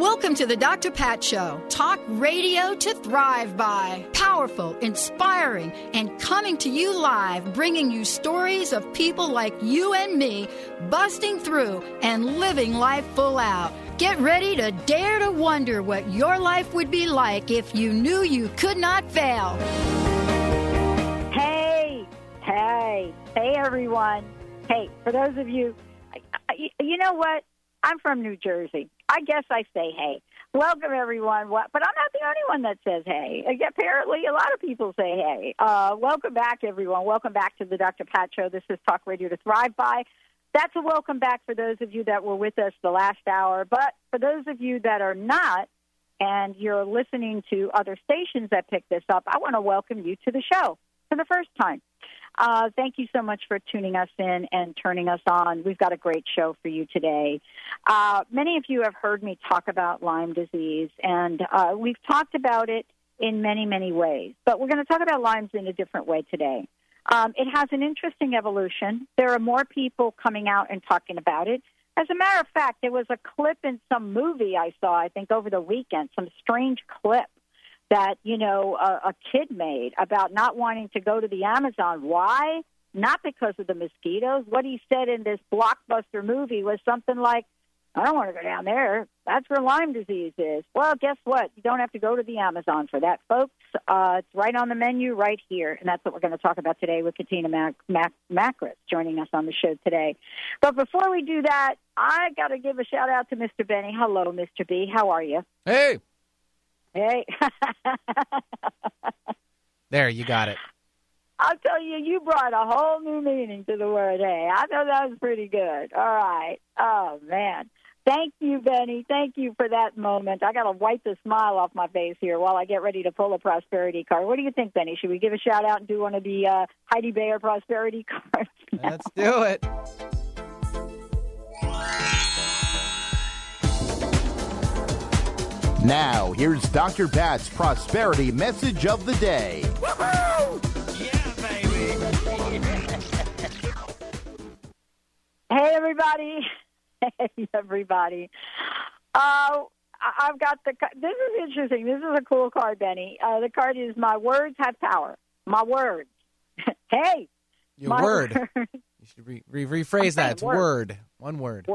Welcome to the Dr. Pat Show. Talk radio to thrive by. Powerful, inspiring, and coming to you live, bringing you stories of people like you and me busting through and living life full out. Get ready to dare to wonder what your life would be like if you knew you could not fail. Hey, hey, hey, everyone. Hey, for those of you, you know what? I'm from New Jersey. I guess I say hey. Welcome, everyone. But I'm not the only one that says hey. Apparently, a lot of people say hey. Uh, welcome back, everyone. Welcome back to the Dr. Pat Show. This is Talk Radio to Thrive By. That's a welcome back for those of you that were with us the last hour. But for those of you that are not, and you're listening to other stations that pick this up, I want to welcome you to the show for the first time. Uh, thank you so much for tuning us in and turning us on. We've got a great show for you today. Uh, many of you have heard me talk about Lyme disease, and uh, we've talked about it in many, many ways. But we're going to talk about Lyme's in a different way today. Um, it has an interesting evolution. There are more people coming out and talking about it. As a matter of fact, there was a clip in some movie I saw, I think, over the weekend, some strange clip that you know a, a kid made about not wanting to go to the Amazon. Why? Not because of the mosquitoes. What he said in this blockbuster movie was something like, "I don't want to go down there. That's where Lyme disease is." Well, guess what? You don't have to go to the Amazon for that, folks. Uh, it's right on the menu, right here, and that's what we're going to talk about today with Katina Mac- Mac- Makris joining us on the show today. But before we do that, I got to give a shout out to Mr. Benny. Hello, Mr. B. How are you? Hey. Hey. there, you got it. I'll tell you, you brought a whole new meaning to the word hey. I know that was pretty good. All right. Oh, man. Thank you, Benny. Thank you for that moment. I got to wipe the smile off my face here while I get ready to pull a prosperity card. What do you think, Benny? Should we give a shout out and do one of the uh, Heidi Bayer prosperity cards? Let's do it. Now, here's Dr. Pat's prosperity message of the day. Yeah, baby. hey, everybody. Hey, everybody. Uh, I've got the. This is interesting. This is a cool card, Benny. Uh, the card is "My words have power." My words. hey. Your word. word. You should re- re- rephrase that. It's word. word. One word.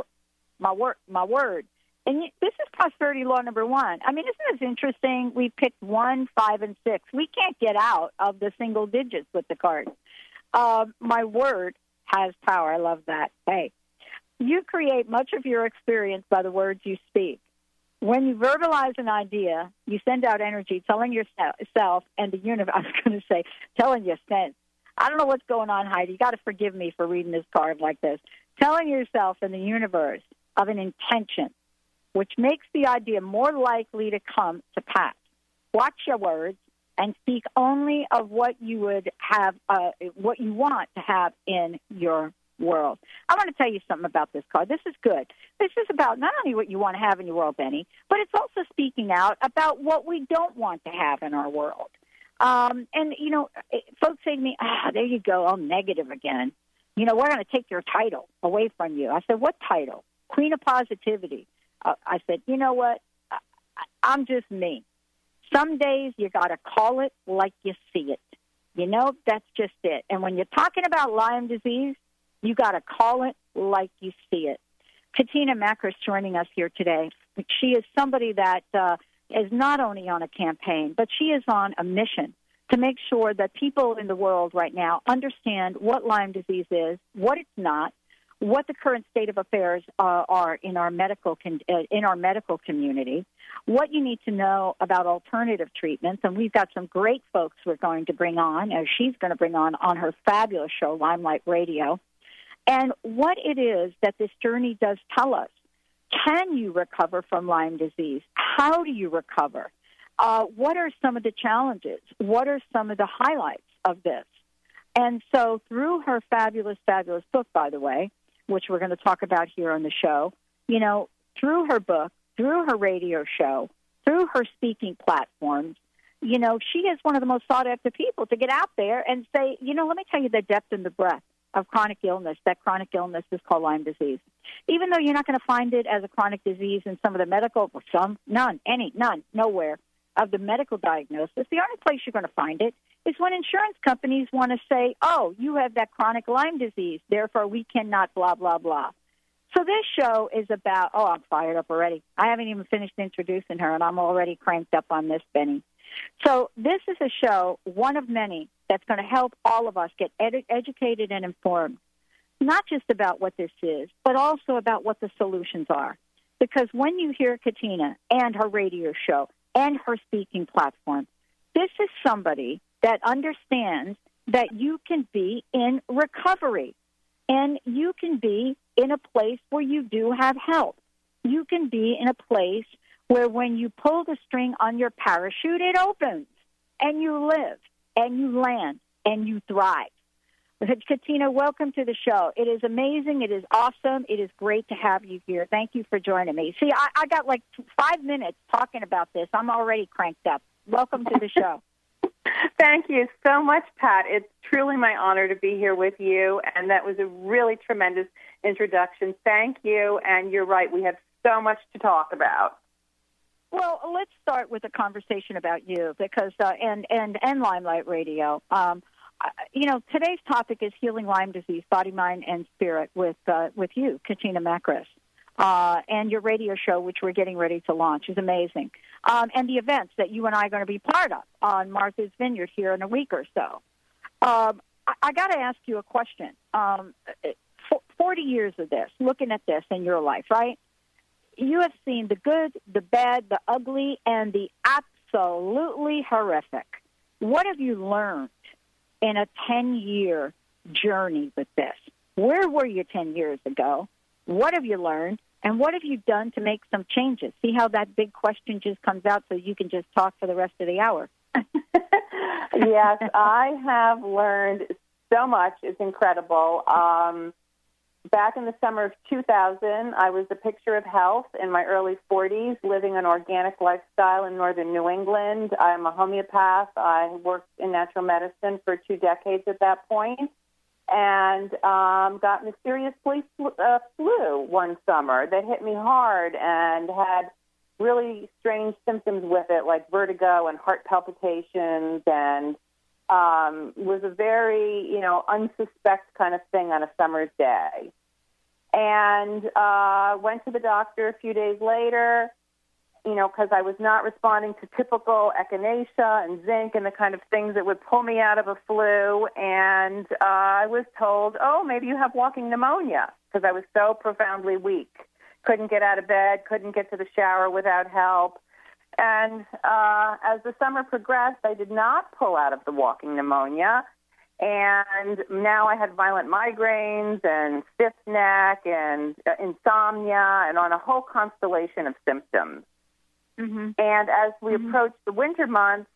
My word. My word. And this is prosperity law number one. I mean, isn't this interesting? We picked one, five, and six. We can't get out of the single digits with the card. Uh, my word has power. I love that. Hey, you create much of your experience by the words you speak. When you verbalize an idea, you send out energy telling yourself and the universe, I was going to say, telling your sense. I don't know what's going on, Heidi. You got to forgive me for reading this card like this. Telling yourself and the universe of an intention which makes the idea more likely to come to pass. Watch your words and speak only of what you would have, uh, what you want to have in your world. I want to tell you something about this card. This is good. This is about not only what you want to have in your world, Benny, but it's also speaking out about what we don't want to have in our world. Um, and, you know, eh, folks say to me, ah, there you go, I'm negative again. You know, we're going to take your title away from you. I said, what title? Queen of Positivity I said, you know what? I'm just me. Some days you got to call it like you see it. You know, that's just it. And when you're talking about Lyme disease, you got to call it like you see it. Katina Makris joining us here today. She is somebody that uh, is not only on a campaign, but she is on a mission to make sure that people in the world right now understand what Lyme disease is, what it's not, what the current state of affairs uh, are in our medical con- uh, in our medical community, what you need to know about alternative treatments, and we've got some great folks we're going to bring on, as she's going to bring on on her fabulous show, Lyme Light Radio, and what it is that this journey does tell us. Can you recover from Lyme disease? How do you recover? Uh, what are some of the challenges? What are some of the highlights of this? And so, through her fabulous, fabulous book, by the way, which we're going to talk about here on the show, you know, through her book, through her radio show, through her speaking platforms, you know, she is one of the most sought after people to get out there and say, you know, let me tell you the depth and the breadth of chronic illness. That chronic illness is called Lyme disease. Even though you're not going to find it as a chronic disease in some of the medical, some, none, any, none, nowhere of the medical diagnosis, the only place you're going to find it is when insurance companies want to say, oh, you have that chronic Lyme disease, therefore we cannot blah, blah, blah. So this show is about, oh, I'm fired up already. I haven't even finished introducing her, and I'm already cranked up on this, Benny. So this is a show, one of many, that's going to help all of us get ed- educated and informed, not just about what this is, but also about what the solutions are. Because when you hear Katina and her radio show and her speaking platform, this is somebody that understands that you can be in recovery and you can be in a place where you do have help. You can be in a place where when you pull the string on your parachute, it opens and you live and you land and you thrive. Katina, welcome to the show. It is amazing. It is awesome. It is great to have you here. Thank you for joining me. See, I, I got like five minutes talking about this. I'm already cranked up. Welcome to the show. Thank you so much, Pat. It's truly my honor to be here with you, and that was a really tremendous introduction. Thank you, and you're right. We have so much to talk about. Well, let's start with a conversation about you because uh, and and and Lyme Light Radio. Um, you know, today's topic is healing Lyme disease, body, mind, and spirit with uh, with you, Katina Makris. Uh, and your radio show, which we're getting ready to launch, is amazing. Um, and the events that you and I are going to be part of on Martha's Vineyard here in a week or so. Um, I, I got to ask you a question. Um, 40 years of this, looking at this in your life, right? You have seen the good, the bad, the ugly, and the absolutely horrific. What have you learned in a 10 year journey with this? Where were you 10 years ago? What have you learned? And what have you done to make some changes? See how that big question just comes out so you can just talk for the rest of the hour. yes, I have learned so much. It's incredible. Um, back in the summer of 2000, I was a picture of health in my early 40s, living an organic lifestyle in northern New England. I'm a homeopath. I worked in natural medicine for two decades at that point and um, got mysteriously flu, uh, flu one summer that hit me hard and had really strange symptoms with it, like vertigo and heart palpitations, and um, was a very you know unsuspect kind of thing on a summer's day. And uh, went to the doctor a few days later you know, because I was not responding to typical echinacea and zinc and the kind of things that would pull me out of a flu. And uh, I was told, oh, maybe you have walking pneumonia because I was so profoundly weak. Couldn't get out of bed, couldn't get to the shower without help. And uh, as the summer progressed, I did not pull out of the walking pneumonia. And now I had violent migraines and stiff neck and uh, insomnia and on a whole constellation of symptoms. Mm-hmm. And as we mm-hmm. approach the winter months,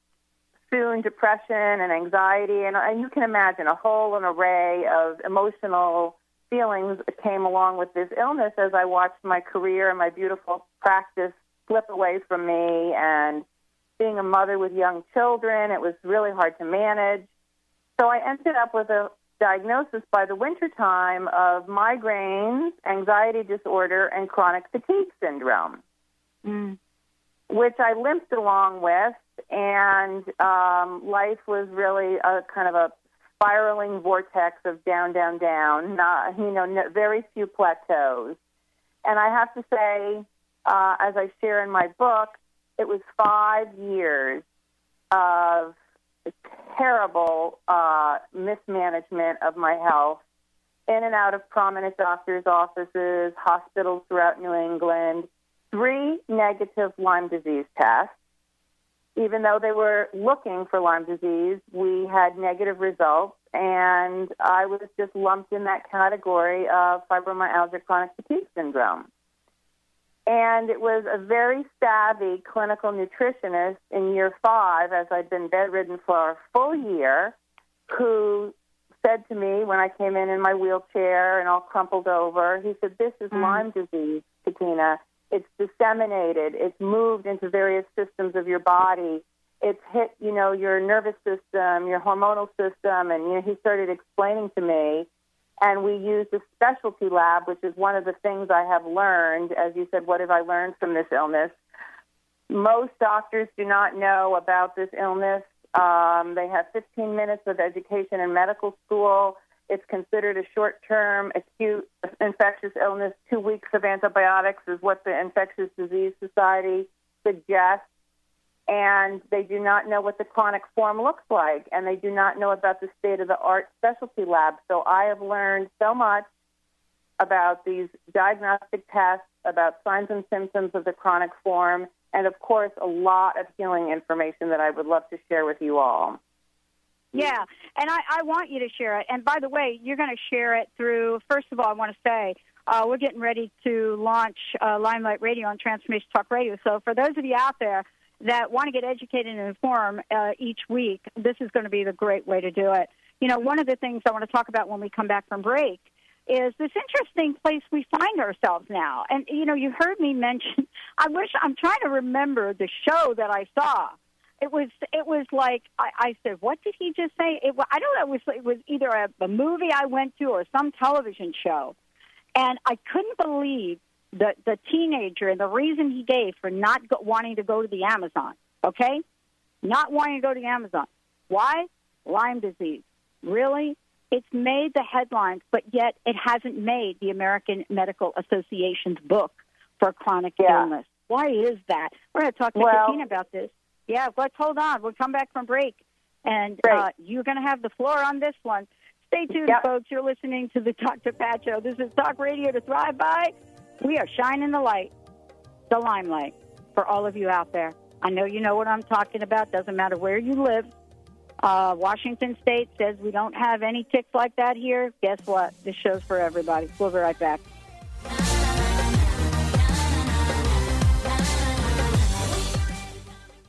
soon depression and anxiety, and, and you can imagine a whole an array of emotional feelings came along with this illness as I watched my career and my beautiful practice slip away from me. And being a mother with young children, it was really hard to manage. So I ended up with a diagnosis by the wintertime of migraines, anxiety disorder, and chronic fatigue syndrome. Mm which I limped along with, and um, life was really a kind of a spiraling vortex of down, down, down. Not you know, no, very few plateaus. And I have to say, uh, as I share in my book, it was five years of terrible uh, mismanagement of my health in and out of prominent doctors' offices, hospitals throughout New England, three negative Lyme disease tests. Even though they were looking for Lyme disease, we had negative results, and I was just lumped in that category of fibromyalgia chronic fatigue syndrome. And it was a very savvy clinical nutritionist in year five, as I'd been bedridden for a full year, who said to me when I came in in my wheelchair and all crumpled over, he said, This is mm. Lyme disease, Katina. It's disseminated, it's moved into various systems of your body. It's hit, you know, your nervous system, your hormonal system, and you know, he started explaining to me. And we used a specialty lab, which is one of the things I have learned. As you said, what have I learned from this illness? Most doctors do not know about this illness um, they have 15 minutes of education in medical school. It's considered a short term acute infectious illness. Two weeks of antibiotics is what the Infectious Disease Society suggests. And they do not know what the chronic form looks like, and they do not know about the state of the art specialty lab. So I have learned so much about these diagnostic tests, about signs and symptoms of the chronic form, and of course, a lot of healing information that I would love to share with you all. Yeah, and I, I want you to share it. And by the way, you're going to share it through, first of all, I want to say, uh, we're getting ready to launch uh, Lyme Light Radio on Transformation Talk Radio. So for those of you out there that want to get educated and informed uh, each week, this is going to be the great way to do it. You know, one of the things I want to talk about when we come back from break is this interesting place we find ourselves now. And you know, you heard me mention. I wish I'm trying to remember the show that I saw. It was it was like I, I said, what did he just say? It, I don't know. It was it was either a, a movie I went to or some television show, and I couldn't believe the the teenager and the reason he gave for not go, wanting to go to the Amazon. Okay, not wanting to go to the Amazon. Why? Lyme disease. Really? It's made the headlines, but yet it hasn't made the American Medical Association's book for chronic yeah. illness. Why is that? We're going to talk to well, Katina about this. Yeah, let's hold on. We'll come back from break, and uh, you're going to have the floor on this one. Stay tuned, yep. folks. You're listening to the Dr. Pat Show. This is Talk Radio to Thrive By. We are shining the light, the limelight, for all of you out there. I know you know what I'm talking about. Doesn't matter where you live. Uh, Washington State says we don't have any ticks like that here. Guess what? This show's for everybody. We'll be right back.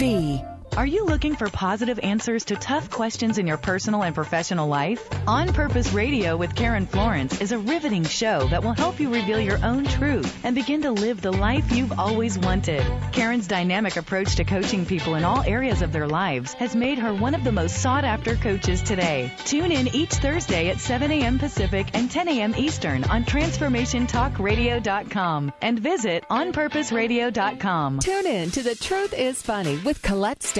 B. Are you looking for positive answers to tough questions in your personal and professional life? On Purpose Radio with Karen Florence is a riveting show that will help you reveal your own truth and begin to live the life you've always wanted. Karen's dynamic approach to coaching people in all areas of their lives has made her one of the most sought after coaches today. Tune in each Thursday at 7 a.m. Pacific and 10 a.m. Eastern on TransformationTalkRadio.com and visit OnPurposeRadio.com. Tune in to The Truth is Funny with Colette Steph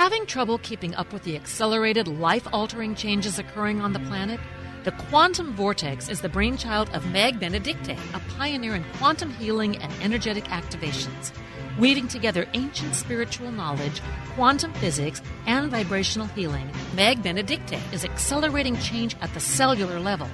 Having trouble keeping up with the accelerated, life altering changes occurring on the planet? The Quantum Vortex is the brainchild of Meg Benedicte, a pioneer in quantum healing and energetic activations. Weaving together ancient spiritual knowledge, quantum physics, and vibrational healing, Meg Benedicte is accelerating change at the cellular level.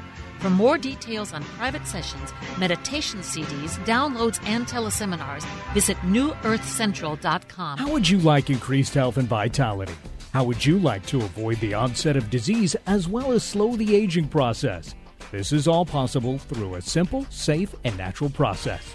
For more details on private sessions, meditation CDs, downloads, and teleseminars, visit newearthcentral.com. How would you like increased health and vitality? How would you like to avoid the onset of disease as well as slow the aging process? This is all possible through a simple, safe, and natural process.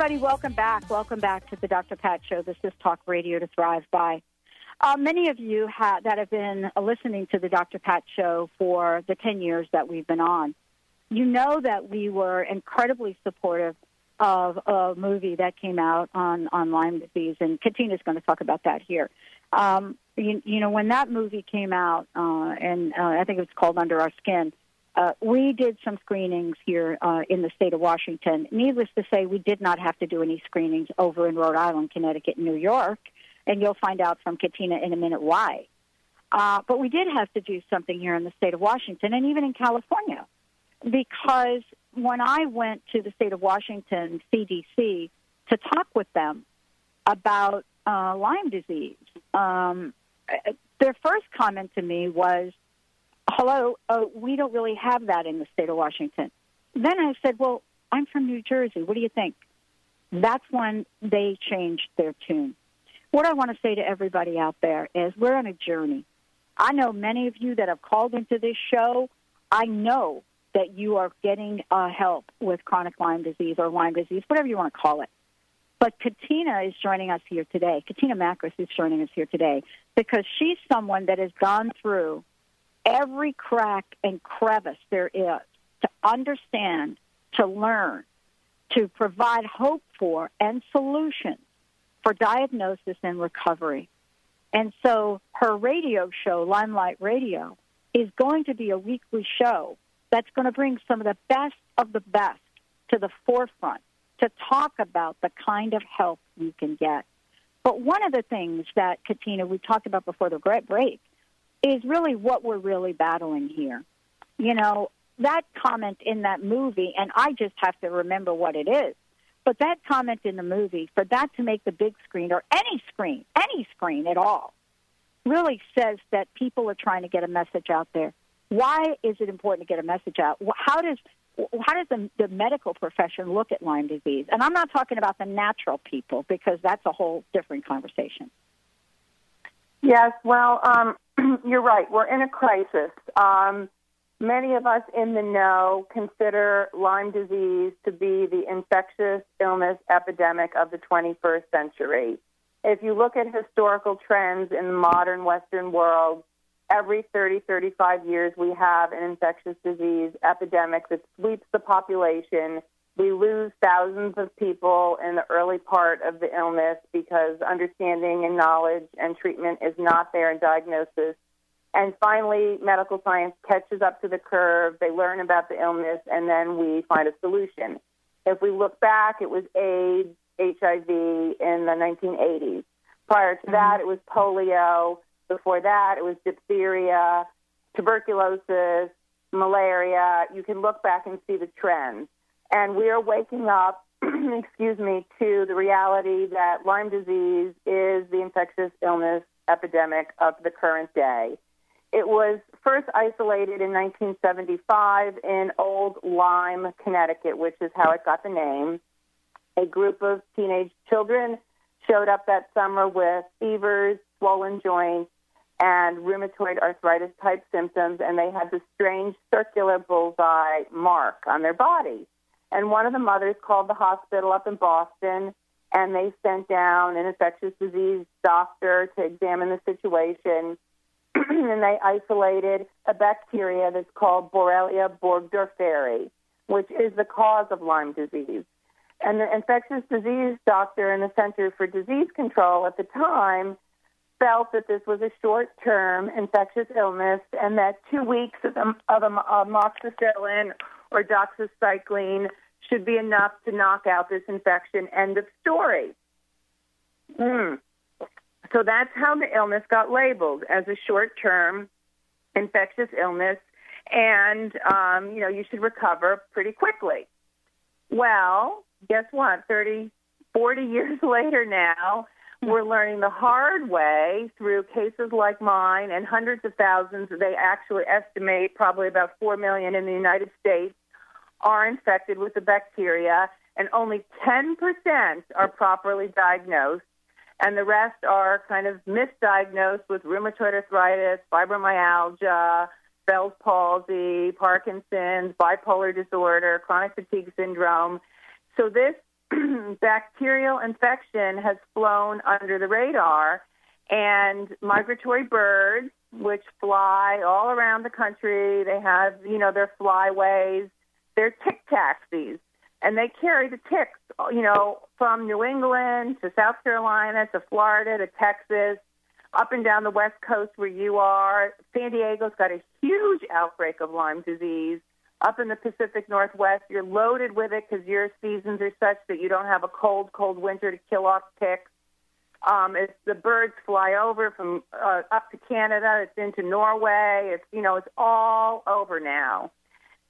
everybody. Welcome back. Welcome back to the Dr. Pat Show. This is Talk Radio to Thrive By. Uh, many of you ha- that have been listening to the Dr. Pat Show for the 10 years that we've been on, you know that we were incredibly supportive of a movie that came out on, on Lyme disease, and Katina's going to talk about that here. Um, you, you, know, when that movie came out, uh, and uh, I think it was called Under Our Skin, uh, we did some screenings here uh, in the state of Washington. Needless to say, we did not have to do any screenings over in Rhode Island, Connecticut, New York, and you'll find out from Katina in a minute why. Uh, but we did have to do something here in the state of Washington and even in California because when I went to the state of Washington CDC to talk with them about uh, Lyme disease, um, their first comment to me was, hello, uh, we don't really have that in the state of Washington. Then I said, well, I'm from New Jersey. What do you think? That's when they changed their tune. What I want to say to everybody out there is we're on a journey. I know many of you that have called into this show. I know that you are getting uh, help with chronic Lyme disease or Lyme disease, whatever you want to call it. But Katina is joining us here today. Katina Makris is joining us here today because she's someone that has gone through every crack and crevice there is to understand, to learn, to provide hope for and solutions for diagnosis and recovery. And so her radio show, Lyme Light Radio, is going to be a weekly show that's going to bring some of the best of the best to the forefront to talk about the kind of help you can get. But one of the things that, Katina, we talked about before the great break is really what we're really battling here. You know, that comment in that movie, and I just have to remember what it is, but that comment in the movie, for that to make the big screen or any screen, any screen at all, really says that people are trying to get a message out there. Why is it important to get a message out? How does how does the, the medical profession look at Lyme disease? And I'm not talking about the natural people because that's a whole different conversation. Yes, well, um, you're right. We're in a crisis. Um, many of us in the know consider Lyme disease to be the infectious illness epidemic of the 21st century. If you look at historical trends in the modern Western world, every 30, 35 years we have an infectious disease epidemic that sweeps the population we lose thousands of people in the early part of the illness because understanding and knowledge and treatment is not there in diagnosis. And finally, medical science catches up to the curve. They learn about the illness, and then we find a solution. If we look back, it was AIDS, HIV in the 1980s. Prior to that, mm-hmm. it was polio. Before that, it was diphtheria, tuberculosis, malaria. You can look back and see the trends. And we are waking up, excuse me, to the reality that Lyme disease is the infectious illness epidemic of the current day. It was first isolated in 1975 in Old Lyme, Connecticut, which is how it got the name. A group of teenage children showed up that summer with fevers, swollen joints, and rheumatoid arthritis type symptoms, and they had this strange circular bullseye mark on their body. And one of the mothers called the hospital up in Boston, and they sent down an infectious disease doctor to examine the situation. and they isolated a bacteria that's called Borrelia burgdorferi, which is the cause of Lyme disease. And the infectious disease doctor in the Center for Disease Control at the time felt that this was a short term infectious illness and that two weeks of, of amoxicillin or doxycycline should be enough to knock out this infection. End of story. Mm. So that's how the illness got labeled as a short term infectious illness, and um, you know you should recover pretty quickly. Well, guess what? 30, 40 years later now, we're learning the hard way through cases like mine and hundreds of thousands. They actually estimate probably about 4 million in the United States are infected with the bacteria, and only 10% are properly diagnosed. And the rest are kind of misdiagnosed with rheumatoid arthritis, fibromyalgia, Bell's palsy, Parkinson's, bipolar disorder, chronic fatigue syndrome. So this bacterial infection has flown under the radar, and migratory birds, which fly all around the country, they have, you know, their flyways, they're tick taxis, and they carry the ticks, you know, from New England to South Carolina to Florida to Texas, up and down the West Coast where you are. San Diego's got a huge outbreak of Lyme disease up in the Pacific Northwest, you're loaded with it because your seasons are such that you don't have a cold, cold winter to kill off ticks. Um, it's the birds fly over from uh, up to Canada. It's into Norway. It's you know it's all over now.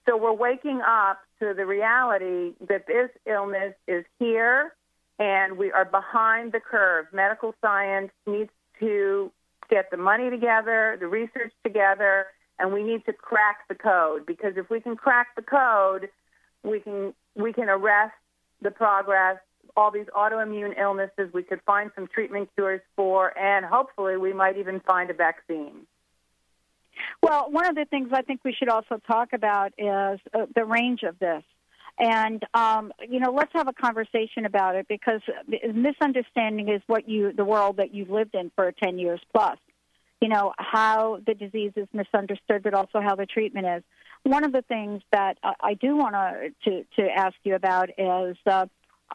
So we're waking up to the reality that this illness is here, and we are behind the curve. Medical science needs to get the money together, the research together, and we need to crack the code because if we can crack the code, we can we can arrest the progress. All these autoimmune illnesses, we could find some treatment cures for, and hopefully, we might even find a vaccine. Well, one of the things I think we should also talk about is uh, the range of this. And um, you know, let's have a conversation about it because misunderstanding is what you the world that you've lived in for ten years plus you know, how the disease is misunderstood, but also how the treatment is. One of the things that I do want to to ask you about is uh,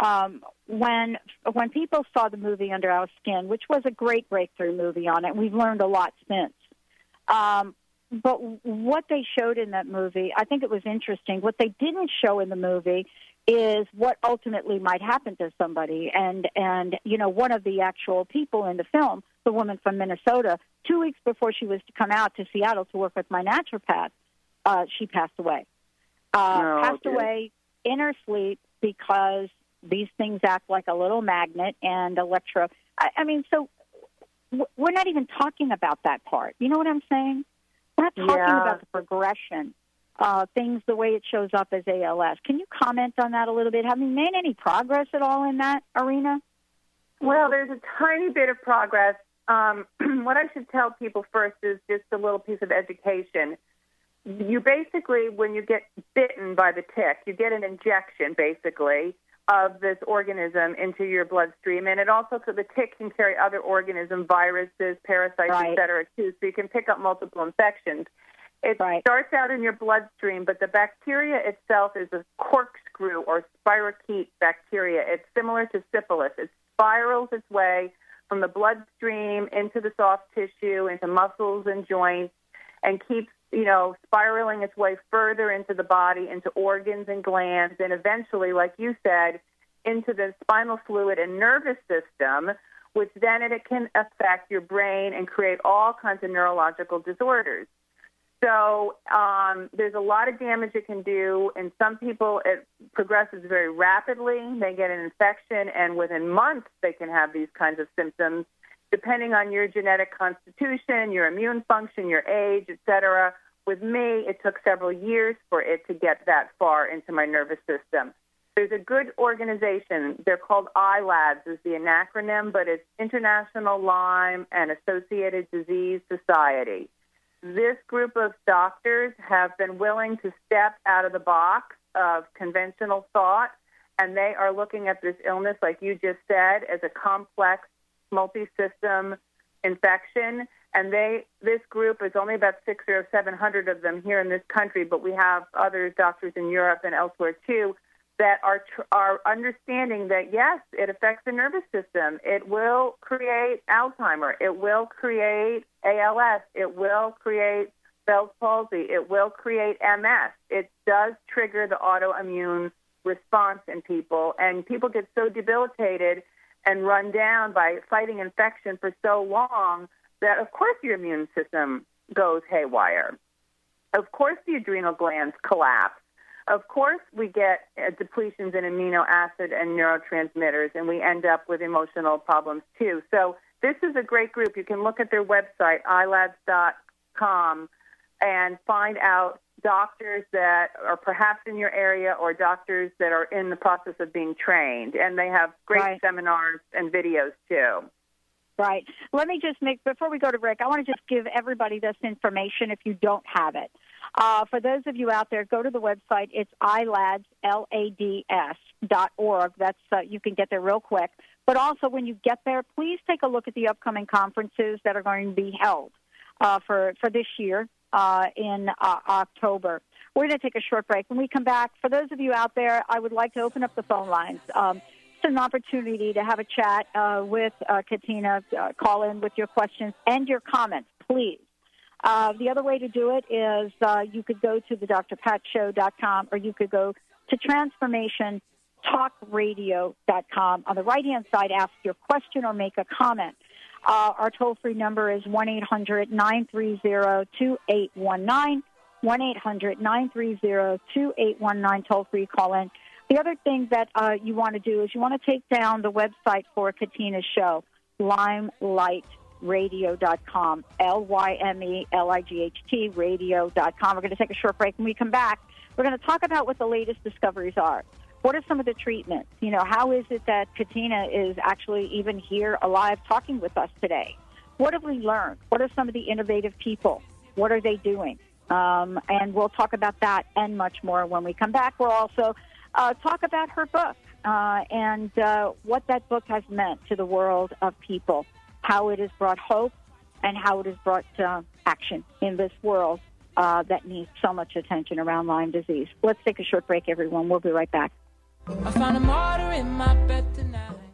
um, when when people saw the movie Under Our Skin, which was a great breakthrough movie on it. We've learned a lot since. Um, but what they showed in that movie, I think it was interesting. What they didn't show in the movie is what ultimately might happen to somebody. And and you know, one of the actual people in the film, the woman from Minnesota, two weeks before she was to come out to Seattle to work with my naturopath, uh, she passed away. Uh, no, passed dear. away in her sleep because these things act like a little magnet and electro. I, I mean, so w- we're not even talking about that part. You know what I'm saying? We're not talking Yeah. about the progression uh, things the way it shows up as ALS. Can you comment on that a little bit? Have you made any progress at all in that arena? Well, there's a tiny bit of progress. Um, what I should tell people first is just a little piece of education. You basically, when you get bitten by the tick, you get an injection basically of this organism into your bloodstream, and it also so the tick can carry other organisms, viruses, parasites, Right. et cetera, too. So you can pick up multiple infections. It starts out in your bloodstream, but the bacteria itself is a corkscrew or spirochete bacteria. It's similar to syphilis. It spirals its way from the bloodstream into the soft tissue, into muscles and joints, and keeps, you know, spiraling its way further into the body, into organs and glands, and eventually, like you said, into the spinal fluid and nervous system, which then it can affect your brain and create all kinds of neurological disorders. So um, there's a lot of damage it can do. In some people, it progresses very rapidly. They get an infection, and within months, they can have these kinds of symptoms, depending on your genetic constitution, your immune function, your age, et cetera. With me, it took several years for it to get that far into my nervous system. there's a good organization. They're called ILADS is the acronym, but it's International Lyme and Associated Disease Society. This group of doctors have been willing to step out of the box of conventional thought, and they are looking at this illness, like you just said, as a complex, multi-system infection. And they, this group is only about six or seven hundred of them here in this country, but we have other doctors in Europe and elsewhere too that are tr- are understanding that yes, it affects the nervous system. It will create Alzheimer. It will create ALS. It will create Bell's palsy. It will create MS. It does trigger the autoimmune response in people, and people get so debilitated and run down by fighting infection for so long that, of course, your immune system goes haywire. Of course, the adrenal glands collapse. Of course, we get uh, depletions in amino acid and neurotransmitters, and we end up with emotional problems too. So, this is a great group. You can look at their website, ilads.com, and find out doctors that are perhaps in your area or doctors that are in the process of being trained. And they have great right. seminars and videos too. Right. Let me just make, before we go to Rick, I want to just give everybody this information if you don't have it. Uh, for those of you out there, go to the website. It's ilads, L-A-D-S, dot org. That's, uh, you can get there real quick. But also when you get there, please take a look at the upcoming conferences that are going to be held uh, for, for this year uh, in uh, October. We're going to take a short break. When we come back, for those of you out there, I would like to open up the phone lines. Um, it's an opportunity to have a chat uh, with uh, Katina. Call in with your questions and your comments, please. Uh, the other way to do it is uh, you could go to the drpatshow.com or you could go to transformationtalkradio.com. On the right hand side, ask your question or make a comment. Uh, our toll free number is 1 800 930 2819. 1 800 930 2819. Toll free call in. The other thing that uh, you want to do is you want to take down the website for Katina's show, limelightradio.com, L Y M E L I G H T radio.com. We're going to take a short break. When we come back, we're going to talk about what the latest discoveries are. What are some of the treatments? You know, how is it that Katina is actually even here alive talking with us today? What have we learned? What are some of the innovative people? What are they doing? Um, and we'll talk about that and much more when we come back. We'll also uh, talk about her book uh, and uh, what that book has meant to the world of people, how it has brought hope, and how it has brought uh, action in this world uh, that needs so much attention around Lyme disease. Let's take a short break, everyone. We'll be right back.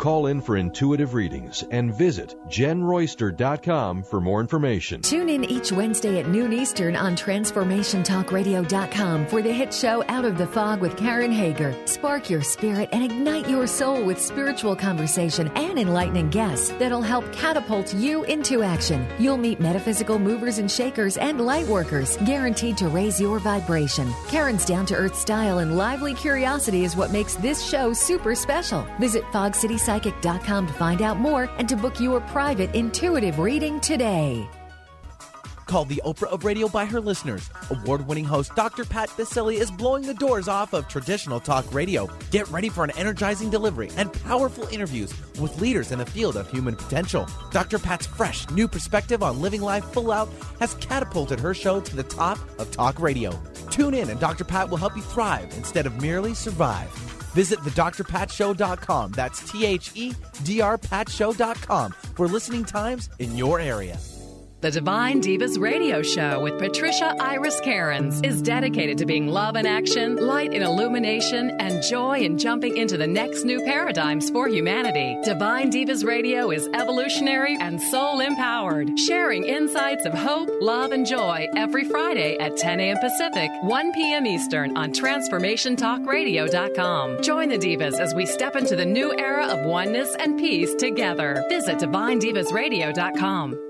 Call in for intuitive readings and visit jenroyster.com for more information. Tune in each Wednesday at noon Eastern on transformationtalkradio.com for the hit show Out of the Fog with Karen Hager. Spark your spirit and ignite your soul with spiritual conversation and enlightening guests that'll help catapult you into action. You'll meet metaphysical movers and shakers and light workers guaranteed to raise your vibration. Karen's down to earth style and lively curiosity is what makes this show super special. Visit Fog City psychic.com to find out more and to book your private intuitive reading today. Called the Oprah of radio by her listeners, award winning host Dr. Pat Baccili is blowing the doors off of traditional talk radio. Get ready for an energizing delivery and powerful interviews with leaders in the field of human potential. Dr. Pat's fresh, new perspective on living life full out has catapulted her show to the top of talk radio. Tune in, and Dr. Pat will help you thrive instead of merely survive. Visit thedrpatshow.com. That's T H E D R patshow.com for listening times in your area. The Divine Divas Radio Show with Patricia Iris Cairns is dedicated to being love in action, light in illumination, and joy in jumping into the next new paradigms for humanity. Divine Divas Radio is evolutionary and soul empowered, sharing insights of hope, love, and joy every Friday at 10 a.m. Pacific, 1 p.m. Eastern on TransformationTalkRadio.com. Join the Divas as we step into the new era of oneness and peace together. Visit DivineDivasRadio.com.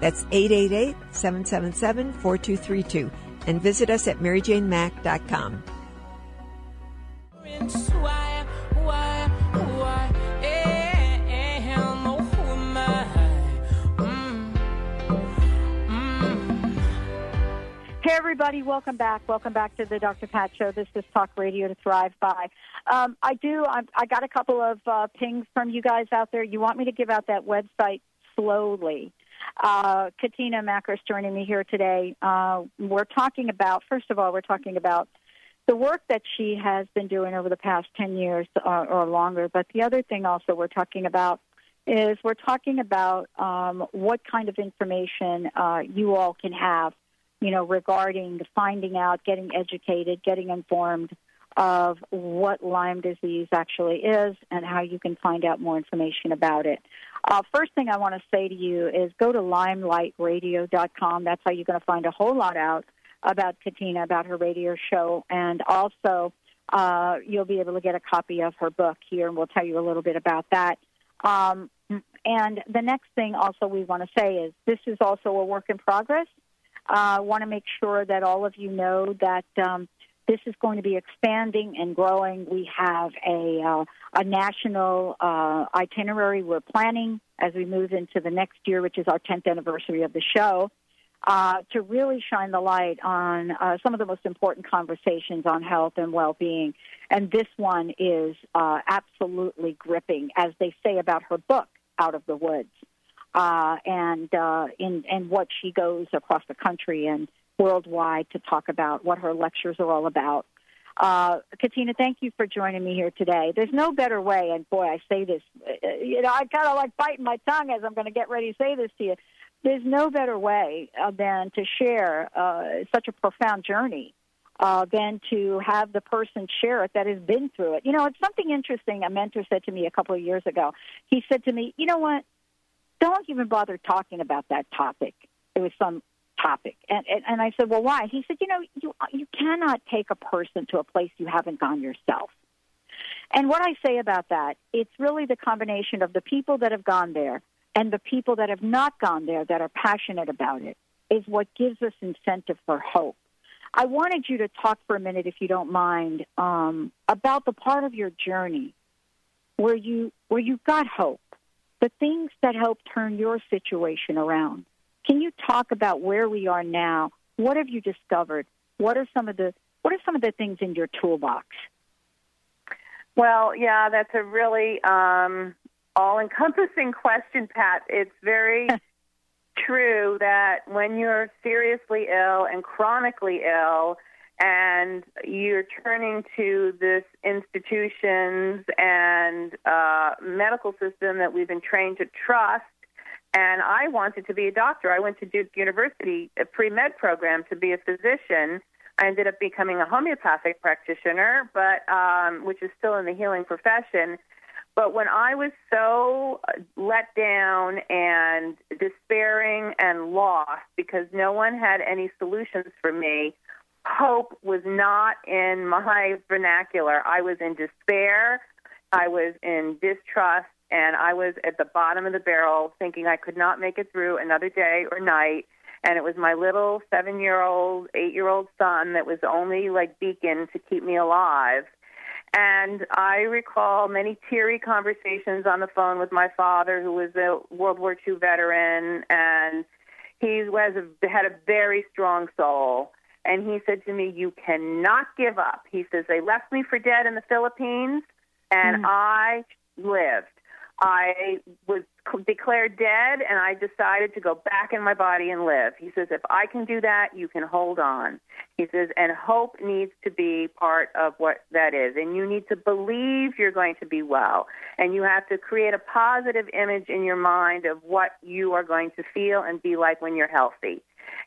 that's 888 777 4232. And visit us at maryjanemack.com. Hey, everybody, welcome back. Welcome back to the Dr. Pat Show. This is Talk Radio to Thrive By. Um, I do, I, I got a couple of uh, pings from you guys out there. You want me to give out that website slowly. Uh, Katina Makris joining me here today. Uh, we're talking about, first of all, we're talking about the work that she has been doing over the past 10 years uh, or longer. But the other thing also we're talking about is we're talking about um, what kind of information uh, you all can have, you know, regarding finding out, getting educated, getting informed of what Lyme disease actually is and how you can find out more information about it. Uh, first thing I want to say to you is go to lymelightradio.com. That's how you're going to find a whole lot out about Katina, about her radio show, and also uh, you'll be able to get a copy of her book here, and we'll tell you a little bit about that. Um, and the next thing also we want to say is this is also a work in progress. I uh, want to make sure that all of you know that um, this is going to be expanding and growing. We have a uh, a national uh, itinerary we're planning as we move into the next year, which is our 10th anniversary of the show, uh, to really shine the light on uh, some of the most important conversations on health and well-being. And this one is uh, absolutely gripping, as they say about her book, Out of the Woods, uh, and in and what she goes across the country and worldwide to talk about what her lectures are all about. Uh, Katina, thank you for joining me here today. There's no better way, and boy, I say this, uh, you know, I kind of like biting my tongue as I'm going to get ready to say this to you. There's no better way uh, than to share uh, such a profound journey uh, than to have the person share it that has been through it. You know, it's something interesting. A mentor said to me a couple of years ago. He said to me, "You know what? Don't even bother talking about that topic." It was some topic. And, and, and I said, well, why? He said, you know, you, you cannot take a person to a place you haven't gone yourself. And what I say about that, it's really the combination of the people that have gone there and the people that have not gone there that are passionate about it is what gives us incentive for hope. I wanted you to talk for a minute, if you don't mind, um, about the part of your journey where you where you got hope, the things that help turn your situation around. Can you talk about where we are now? What have you discovered? What are some of the what are some of the things in your toolbox? Well, yeah, that's a really um, all-encompassing question, Pat. It's very true that when you're seriously ill and chronically ill, and you're turning to this institutions and uh, medical system that we've been trained to trust and I wanted to be a doctor. I went to Duke University, a pre med program, to be a physician. I ended up becoming a homeopathic practitioner, but um, which is still in the healing profession. But when I was so let down and despairing and lost because no one had any solutions for me, hope was not in my vernacular. I was in despair, I was in distrust, and I was at the bottom of the barrel thinking I could not make it through another day or night. And it was my little seven year old, eight year old son that was the only like beacon to keep me alive. And I recall many teary conversations on the phone with my father, who was a World War II veteran, and he was a, had a very strong soul. And he said to me, "You cannot give up." He says, "They left me for dead in the Philippines, and mm. I lived." I was declared dead and I decided to go back in my body and live. He says, if I can do that, you can hold on. He says, and hope needs to be part of what that is. And you need to believe you're going to be well. And you have to create a positive image in your mind of what you are going to feel and be like when you're healthy.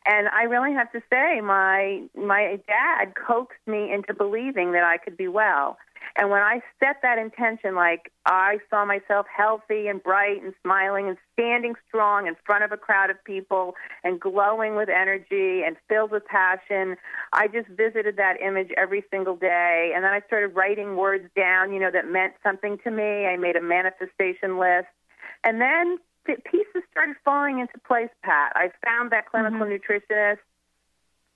And I really have to say, my my dad coaxed me into believing that I could be well. And when I set that intention, like I saw myself healthy and bright and smiling and standing strong in front of a crowd of people and glowing with energy and filled with passion, I just visited that image every single day. And then I started writing words down, you know, that meant something to me. I made a manifestation list. And then pieces started falling into place, Pat. I found that clinical mm-hmm. nutritionist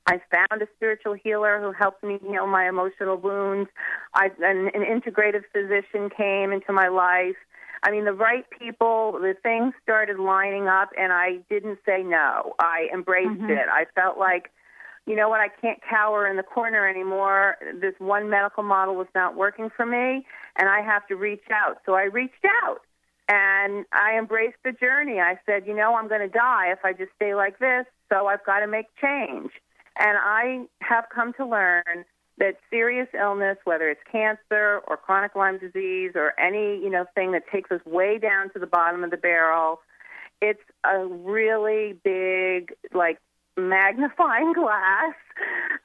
I found a spiritual healer who helped me heal my emotional wounds. I, an, an integrative physician came into my life. I mean, the right people, the things started lining up, and I didn't say no. I embraced mm-hmm. it. I felt like, you know what, I can't cower in the corner anymore. This one medical model was not working for me, and I have to reach out. So I reached out. And I embraced the journey. I said, you know, I'm going to die if I just stay like this, so I've got to make change. And I have come to learn that serious illness, whether it's cancer or chronic Lyme disease or any, you know, thing that takes us way down to the bottom of the barrel, it's a really big, like, magnifying glass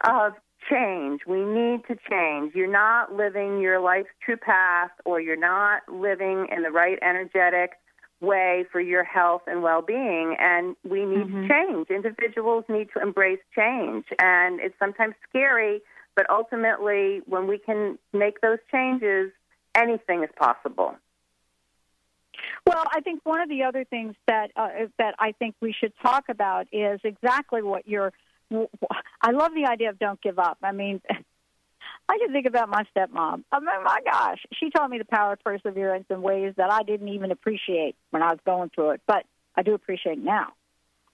of change. We need to change. You're not living your life's true path or you're not living in the right energetic way for your health and well-being and we need mm-hmm. to change individuals need to embrace change and it's sometimes scary but ultimately when we can make those changes anything is possible well, I think one of the other things that uh, that I think we should talk about is exactly what you're. I love the idea of don't give up. I mean, I can think about my stepmom. I mean, my gosh, she taught me the power of perseverance in ways that I didn't even appreciate when I was going through it, but I do appreciate now.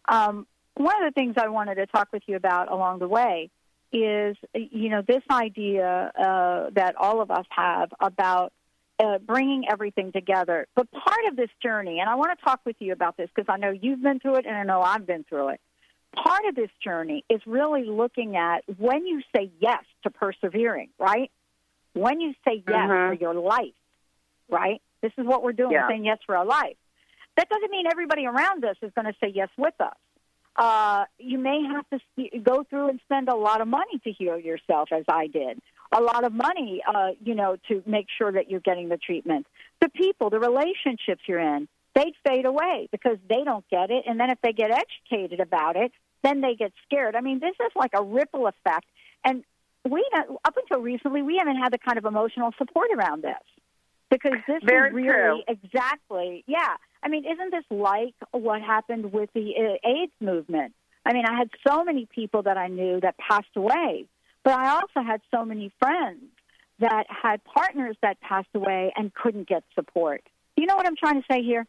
Um, one of the things I wanted to talk with you about along the way is, you know, this idea uh, that all of us have about uh, bringing everything together. But part of this journey, and I want to talk with you about this because I know you've been through it and I know I've been through it part of this journey is really looking at when you say yes to persevering, right? When you say yes mm-hmm. for your life, right? This is what we're doing, yeah. saying yes for our life. That doesn't mean everybody around us is going to say yes with us. Uh, you may have to go through and spend a lot of money to heal yourself, as I did. A lot of money, uh, you know, to make sure that you're getting the treatment. The people, the relationships you're in, they fade away because they don't get it. And then if they get educated about it, then they get scared. I mean, this is like a ripple effect. And we, up until recently, we haven't had the kind of emotional support around this because this Very is really true. exactly, yeah. I mean, isn't this like what happened with the uh, AIDS movement? I mean, I had so many people that I knew that passed away, but I also had so many friends that had partners that passed away and couldn't get support. You know what I'm trying to say here?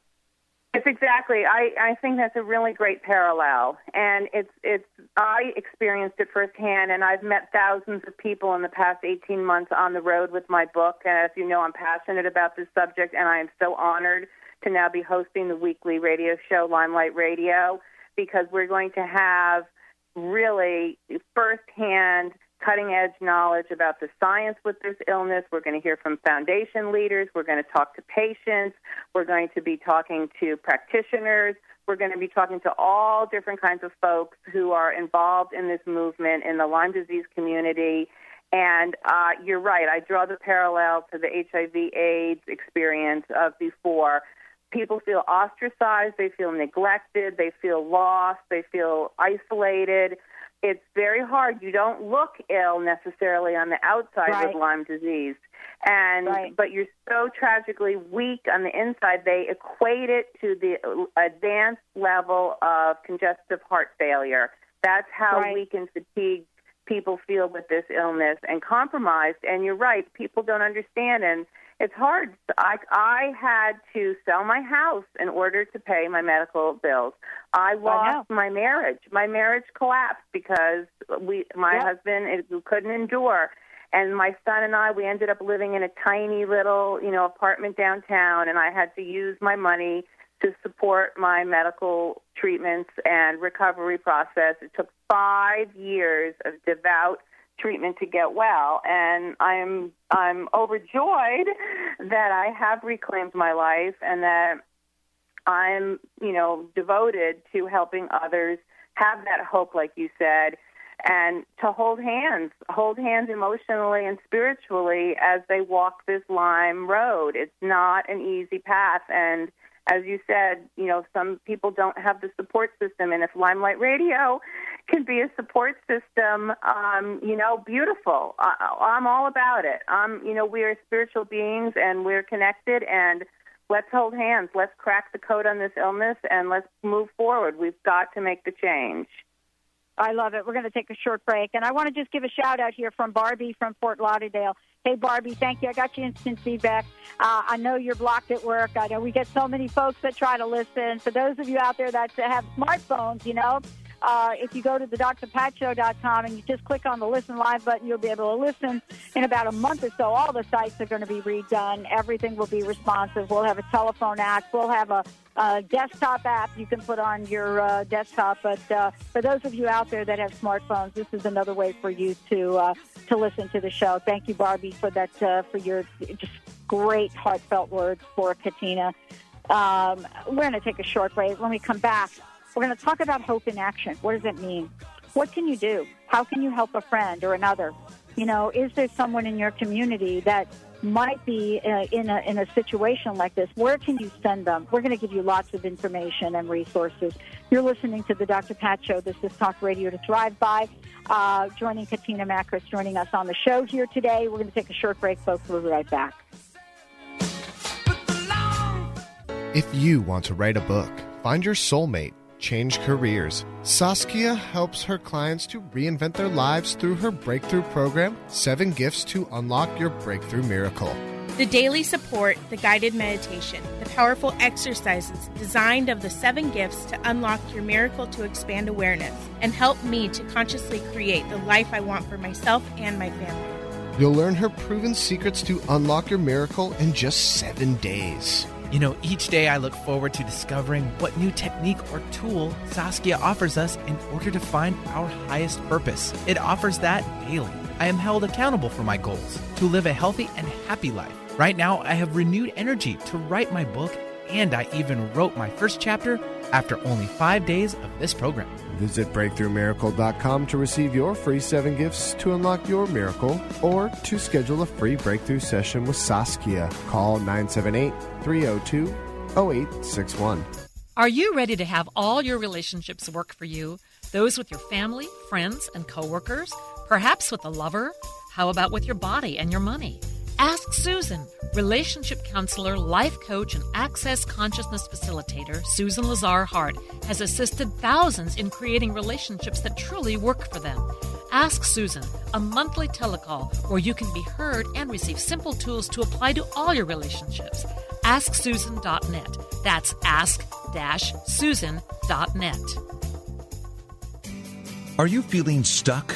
It's exactly. I, I think that's a really great parallel, and it's it's. I experienced it firsthand, and I've met thousands of people in the past 18 months on the road with my book. And as you know, I'm passionate about this subject, and I am so honored to now be hosting the weekly radio show Lyme Light Radio because we're going to have really firsthand cutting edge knowledge about the science with this illness. We're going to hear from foundation leaders. We're going to talk to patients. We're going to be talking to practitioners. We're going to be talking to all different kinds of folks who are involved in this movement in the Lyme disease community. And uh, you're right. I draw the parallel to the HIV/AIDS experience of before. People feel ostracized. They feel neglected. They feel lost. They feel isolated. It's very hard. You don't look ill necessarily on the outside Right. with Lyme disease, and Right. but you're so tragically weak on the inside. They equate it to the advanced level of congestive heart failure. That's how Right. weak and fatigued people feel with this illness and compromised. And you're right, people don't understand, and it's hard. I I had to sell my house in order to pay my medical bills. I lost my marriage. My marriage collapsed because we my Yep. husband it, couldn't endure. And my son and I, we ended up living in a tiny little, you know, apartment downtown, and I had to use my money to support my medical treatments and recovery process. It took five years of devout treatment to get well, and I'm I'm overjoyed that I have reclaimed my life and that I'm you know devoted to helping others have that hope, like you said, and to hold hands, hold hands emotionally and spiritually as they walk this Lyme road. It's not an easy path, and as you said, you know, some people don't have the support system, and if Lyme Light Radio can be a support system, um, you know, beautiful. I, I'm all about it. Um, you know, we are spiritual beings, and we're connected, and let's hold hands. Let's crack the code on this illness, and let's move forward. We've got to make the change. I love it. We're going to take a short break. And I want to just give a shout out here from Barbie from Fort Lauderdale. Hey, Barbie, thank you. I got you instant feedback. Uh, I know you're blocked at work. I know we get so many folks that try to listen. For those of you out there that have smartphones, you know, uh, if you go to the drpatshow.com and you just click on the listen live button, you'll be able to listen in about a month or so. All the sites are going to be redone. Everything will be responsive. We'll have a telephone app. We'll have a, a desktop app you can put on your uh, desktop. But uh, for those of you out there that have smartphones, this is another way for you to uh, to listen to the show. Thank you, Barbie, for that uh, for your just great heartfelt words for Katina. Um, we're going to take a short break. When we come back, we're going to talk about hope in action. What does it mean? What can you do? How can you help a friend or another? You know, is there someone in your community that might be uh, in a in a situation like this? Where can you send them? We're going to give you lots of information and resources. You're listening to the Dr. Pat Show. This is Talk Radio to Thrive By. Uh, joining Katina Makris, joining us on the show here today. We're going to take a short break, folks. We'll be right back. If you want to write a book, find your soulmate, change careers, Saskia helps her clients to reinvent their lives through her breakthrough program, Seven Gifts to Unlock Your Breakthrough Miracle. The daily support, the guided meditation, the powerful exercises designed of the seven gifts to unlock your miracle to expand awareness and help me to consciously create the life I want for myself and my family. You'll learn her proven secrets to unlock your miracle in just seven days. You know, each day I look forward to discovering what new technique or tool Saskia offers us in order to find our highest purpose. It offers that daily. I am held accountable for my goals to live a healthy and happy life. Right now, I have renewed energy to write my book, and I even wrote my first chapter after only five days of this program. Visit BreakthroughMiracle.com to receive your free seven gifts to unlock your miracle or to schedule a free breakthrough session with Saskia. Call 978 302 0861. Are you ready to have all your relationships work for you? Those with your family, friends, and coworkers? Perhaps with a lover? How about with your body and your money? Ask Susan, relationship counselor, life coach, and access consciousness facilitator, Susan Lazar Hart, has assisted thousands in creating relationships that truly work for them. Ask Susan, a monthly telecall where you can be heard and receive simple tools to apply to all your relationships. AskSusan.net. That's ask-susan.net. Are you feeling stuck?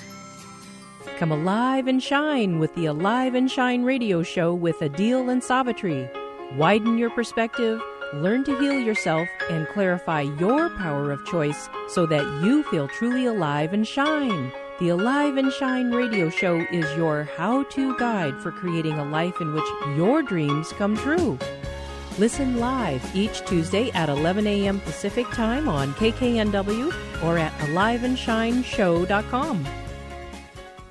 Come alive and shine with the Alive and Shine radio show with Adil and Savitri. Widen your perspective, learn to heal yourself, and clarify your power of choice so that you feel truly alive and shine. The Alive and Shine radio show is your how to guide for creating a life in which your dreams come true. Listen live each Tuesday at 11 a.m. Pacific Time on KKNW or at aliveandshineshow.com.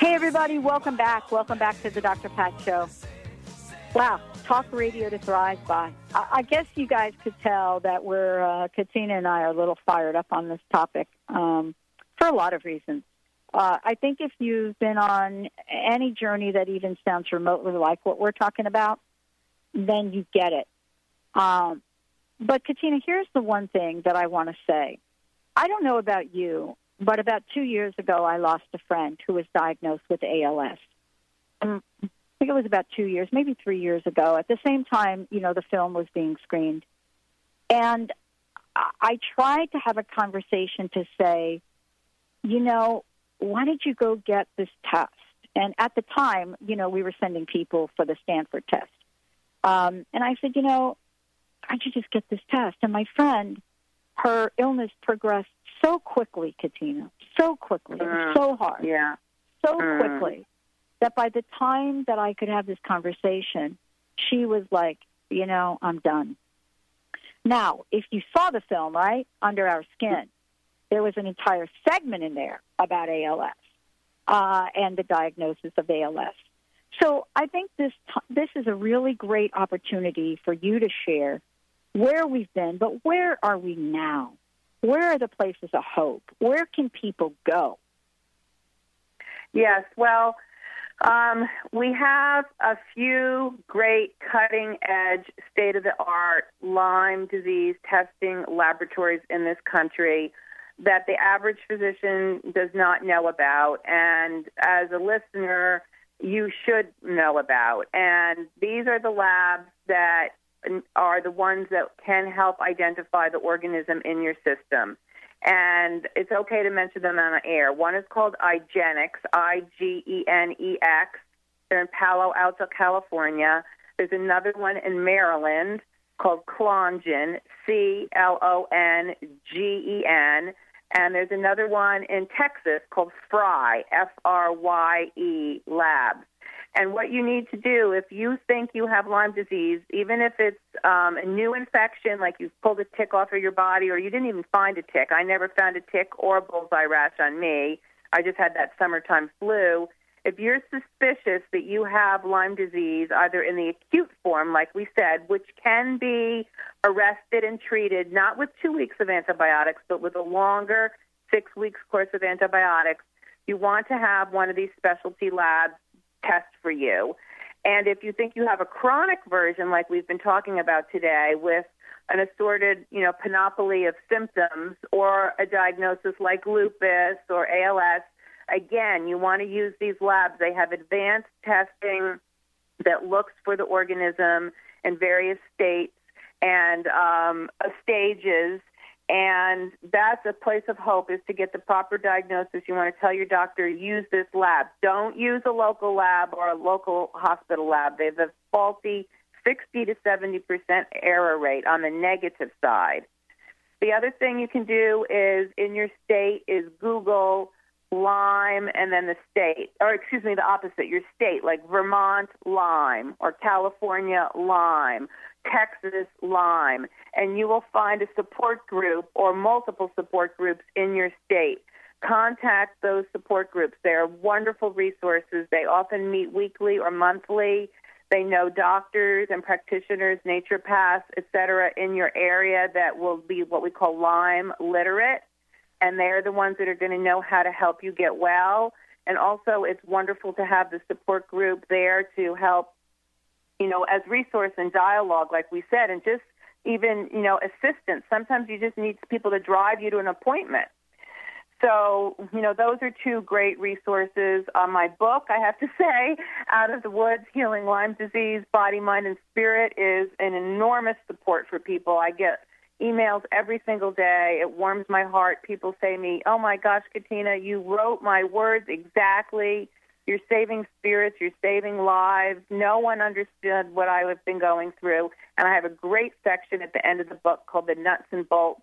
Hey, everybody, welcome back. Welcome back to the Dr. Pat Show. Wow, talk radio to thrive by. I, I guess you guys could tell that we're, uh, Katina and I are a little fired up on this topic um, for a lot of reasons. Uh, I think if you've been on any journey that even sounds remotely like what we're talking about, then you get it. Um, but Katina, here's the one thing that I want to say. I don't know about you, but about two years ago, I lost a friend who was diagnosed with ALS. Um, I think it was about two years, maybe three years ago. At the same time, you know, the film was being screened. And I tried to have a conversation to say, you know, why don't you go get this test? And at the time, you know, we were sending people for the Stanford test. Um, and I said, you know, why don't you just get this test? And my friend, her illness progressed so quickly, Katina, so quickly, Mm. so hard, Yeah. so Mm. quickly that by the time that I could have this conversation, she was like, you know, I'm done. Now, if you saw the film, right, Under Our Skin, there was an entire segment in there about ALS uh, and the diagnosis of ALS. So I think this this is a really great opportunity for you to share where we've been, but where are we now? Where are the places of hope? Where can people go? Yes, well, um, we have a few great cutting edge, state of the art Lyme disease testing laboratories in this country that the average physician does not know about. And as a listener, you should know about. And these are the labs that are the ones that can help identify the organism in your system. And it's okay to mention them on air. One is called IGeneX, I G E N E X. They're in Palo Alto, California. There's another one in Maryland called Clongen, C L O N G E N. And there's another one in Texas called Fry, F R Y E Labs. And what you need to do if you think you have Lyme disease, even if it's um, a new infection, like you've pulled a tick off of your body or you didn't even find a tick. I never found a tick or a bullseye rash on me. I just had that summertime flu. If you're suspicious that you have Lyme disease, either in the acute form, like we said, which can be arrested and treated not with two weeks of antibiotics, but with a longer six weeks course of antibiotics, you want to have one of these specialty labs test for you. And if you think you have a chronic version, like we've been talking about today, with an assorted, you know, panoply of symptoms or a diagnosis like lupus or ALS, again, you want to use these labs. They have advanced testing that looks for the organism in various states and um, uh, stages. And that's a place of hope is to get the proper diagnosis. You want to tell your doctor, use this lab. Don't use a local lab or a local hospital lab. They have a faulty 60 to 70% error rate on the negative side. The other thing you can do is in your state is Google Lyme and then the state, or excuse me, the opposite, your state, like Vermont Lyme or California Lyme, Texas Lyme, and you will find a support group or multiple support groups in your state. contact those support groups. They are wonderful resources. They often meet weekly or monthly. They know doctors and practitioners, naturopaths, et cetera, in your area that will be what we call Lyme literate. And they're the ones that are going to know how to help you get well. And also, it's wonderful to have the support group there to help, you know, as resource and dialogue, like we said, and just even, you know, assistance. Sometimes you just need people to drive you to an appointment. So, you know, those are two great resources. Uh, my book, I have to say, Out of the Woods Healing Lyme Disease, Body, Mind, and Spirit, is an enormous support for people. I get emails every single day. It warms my heart. People say to me, Oh my gosh, Katina, you wrote my words exactly. You're saving spirits, you're saving lives. No one understood what I have been going through. And I have a great section at the end of the book called The Nuts and Bolts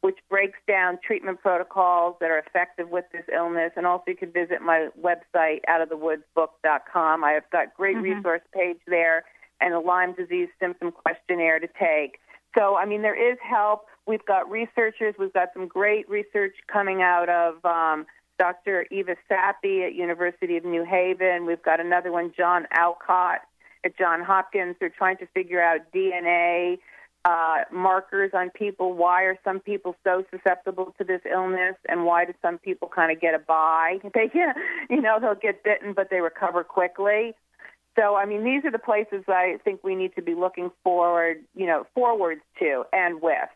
which breaks down treatment protocols that are effective with this illness. And also, you can visit my website, outofthewoodsbook.com. I have got great mm-hmm. resource page there and a Lyme disease symptom questionnaire to take. So, I mean, there is help. We've got researchers. We've got some great research coming out of um, Dr. Eva Sapi at University of New Haven. We've got another one, John Aucott at John Hopkins. They're trying to figure out DNA uh, markers on people. Why are some people so susceptible to this illness, and why do some people kind of get a buy? They, you know, they'll get bitten, but they recover quickly. So, I mean, these are the places I think we need to be looking forward, you know, forwards to and with.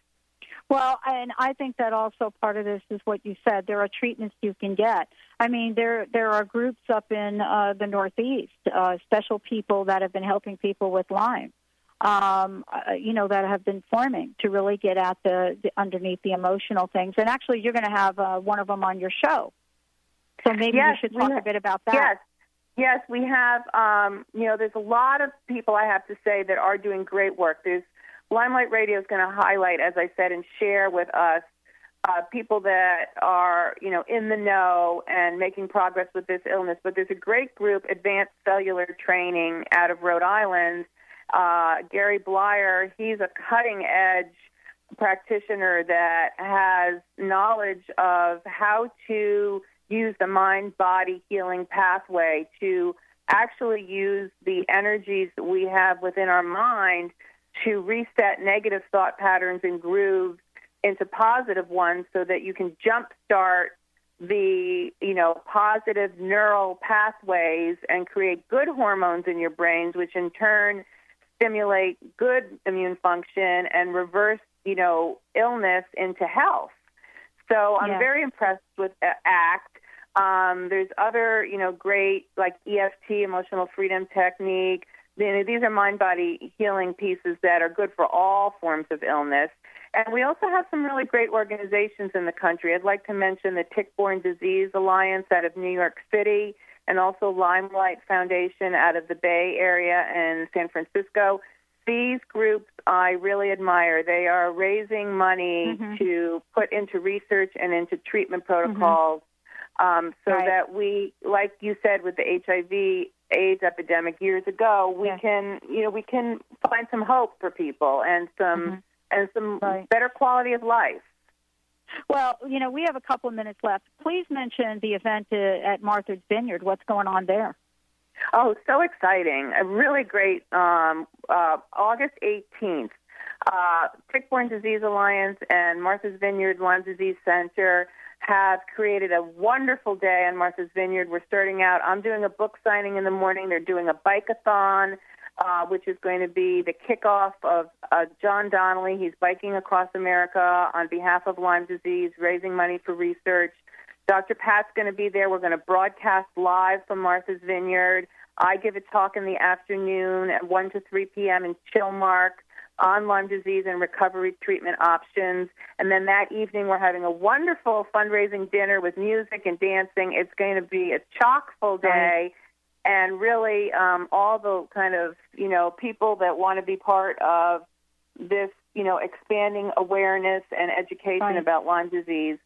Well, and I think that also part of this is what you said. There are treatments you can get. I mean, there there are groups up in uh, the Northeast, uh, special people that have been helping people with Lyme um, uh, you know, that have been forming to really get at the, the underneath the emotional things. And actually, you're going to have uh, one of them on your show. So maybe yes, you should talk a bit about that. Yes. Yes, we have. Um, you know, there's a lot of people I have to say that are doing great work. There's Lyme Light Radio is going to highlight, as I said, and share with us uh, people that are, you know, in the know and making progress with this illness. But there's a great group, Advanced Cellular Training, out of Rhode Island, uh, Gary Blyer, he's a cutting edge practitioner that has knowledge of how to use the mind body healing pathway to actually use the energies that we have within our mind to reset negative thought patterns and grooves into positive ones so that you can jumpstart the you know positive neural pathways and create good hormones in your brains which in turn stimulate good immune function and reverse, you know, illness into health. So I'm very impressed with ACT. Um, there's other, you know, great like EFT, emotional freedom technique. These are mind body healing pieces that are good for all forms of illness. And we also have some really great organizations in the country. I'd like to mention the Tick-Borne Disease Alliance out of New York City and also LymeLight Foundation out of the Bay Area and San Francisco. These groups I really admire. They are raising money mm-hmm. to put into research and into treatment protocols mm-hmm. um, so right. that we, like you said with the HIV AIDS epidemic years ago, we can, you know, we can find some hope for people and some mm-hmm. and some right. better quality of life. Well, you know, we have a couple of minutes left. Please mention the event uh, at Martha's Vineyard. What's going on there? Oh, so exciting. A really great um, uh, August 18th. Uh, Tick-Borne Disease Alliance and Martha's Vineyard Lyme Disease Center have created a wonderful day on Martha's Vineyard. We're starting out. I'm doing a book signing in the morning. They're doing a bike-a-thon uh, which is going to be the kickoff of uh, John Donnelly. He's biking across America on behalf of Lyme disease, raising money for research. Dr. Pat's going to be there. We're going to broadcast live from Martha's Vineyard. I give a talk in the afternoon at 1 to 3 p.m. in Chilmark on Lyme disease and recovery treatment options. And then that evening, we're having a wonderful fundraising dinner with music and dancing. It's going to be a chock full day and really um, all the kind of you know people that want to be part of this you know expanding awareness and education about Lyme disease.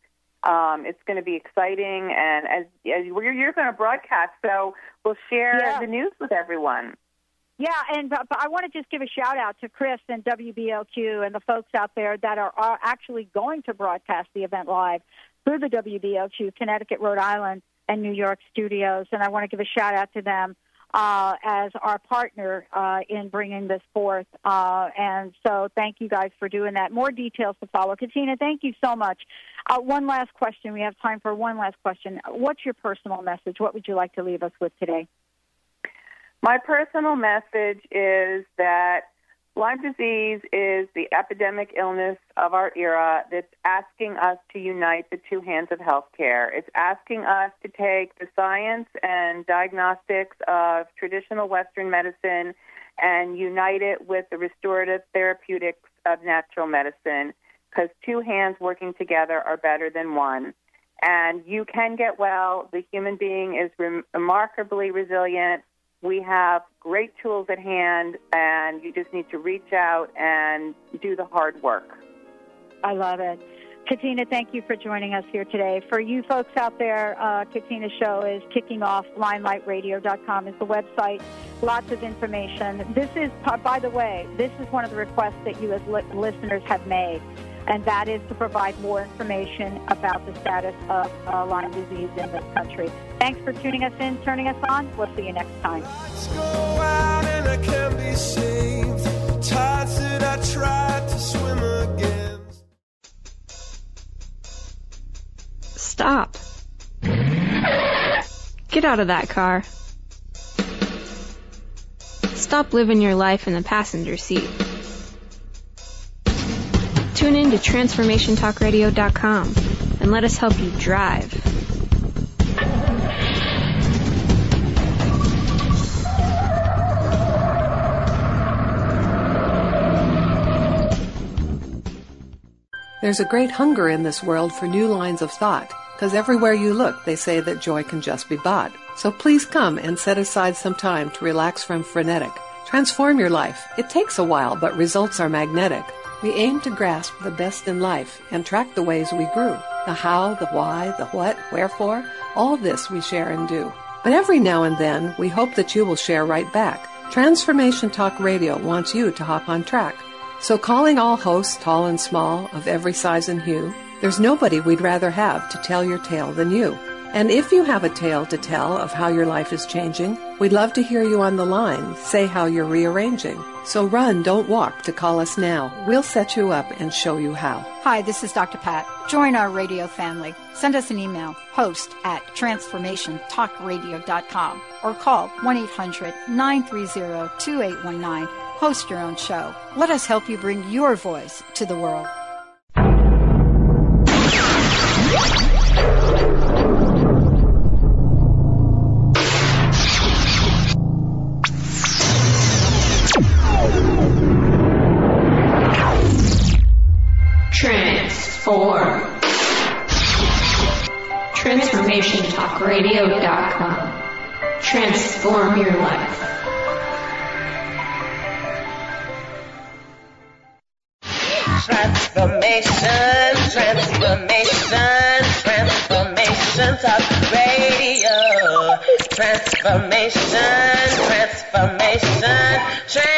Um, it's going to be exciting, and as as you're, you're going to broadcast, so we'll share yeah. the news with everyone. Yeah, and but, but I want to just give a shout out to Chris and WBLQ and the folks out there that are, are actually going to broadcast the event live through the WBLQ Connecticut, Rhode Island, and New York studios. And I want to give a shout out to them uh, as our partner uh, in bringing this forth. Uh, and so thank you guys for doing that. More details to follow. Katina, thank you so much. Uh, one last question. We have time for one last question. What's your personal message? What would you like to leave us with today? My personal message is that Lyme disease is the epidemic illness of our era that's asking us to unite the two hands of healthcare. It's asking us to take the science and diagnostics of traditional Western medicine and unite it with the restorative therapeutics of natural medicine because two hands working together are better than one. And you can get well. The human being is remarkably resilient we have great tools at hand, and you just need to reach out and do the hard work. I love it. Katina, thank you for joining us here today. For you folks out there, uh, Katina's show is kicking off. Lymelightradio.com is the website. Lots of information. This is, by the way, this is one of the requests that you as li- listeners have made and that is to provide more information about the status of uh, Lyme disease in this country. Thanks for tuning us in, turning us on. We'll see you next time. Stop. Get out of that car. Stop living your life in the passenger seat. Tune in to TransformationTalkRadio.com and let us help you drive. There's a great hunger in this world for new lines of thought, because everywhere you look, they say that joy can just be bought. So please come and set aside some time to relax from frenetic. Transform your life. It takes a while, but results are magnetic. We aim to grasp the best in life and track the ways we grew. The how, the why, the what, wherefore, all this we share and do. But every now and then, we hope that you will share right back. Transformation Talk Radio wants you to hop on track. So calling all hosts, tall and small, of every size and hue, there's nobody we'd rather have to tell your tale than you. And if you have a tale to tell of how your life is changing, we'd love to hear you on the line. Say how you're rearranging. So run, don't walk to call us now. We'll set you up and show you how. Hi, this is Dr. Pat. Join our radio family. Send us an email, host at transformationtalkradio.com or call 1-800-930-2819. Host your own show. Let us help you bring your voice to the world. Transform. TransformationTalkRadio.com. Transform your life. Transformation, transformation, transformation talk radio. Transformation, transformation, transformation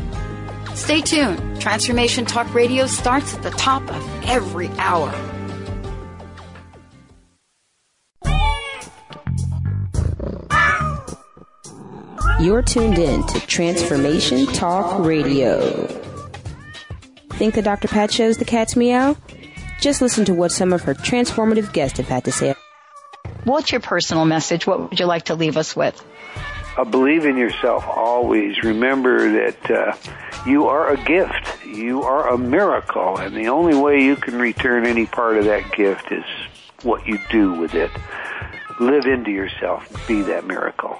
Stay tuned. Transformation Talk Radio starts at the top of every hour. You're tuned in to Transformation Talk Radio. Think the Dr. Pat shows the cat's meow? Just listen to what some of her transformative guests have had to say. What's your personal message? What would you like to leave us with? Uh, believe in yourself always. Remember that uh, you are a gift. You are a miracle. And the only way you can return any part of that gift is what you do with it. Live into yourself. Be that miracle.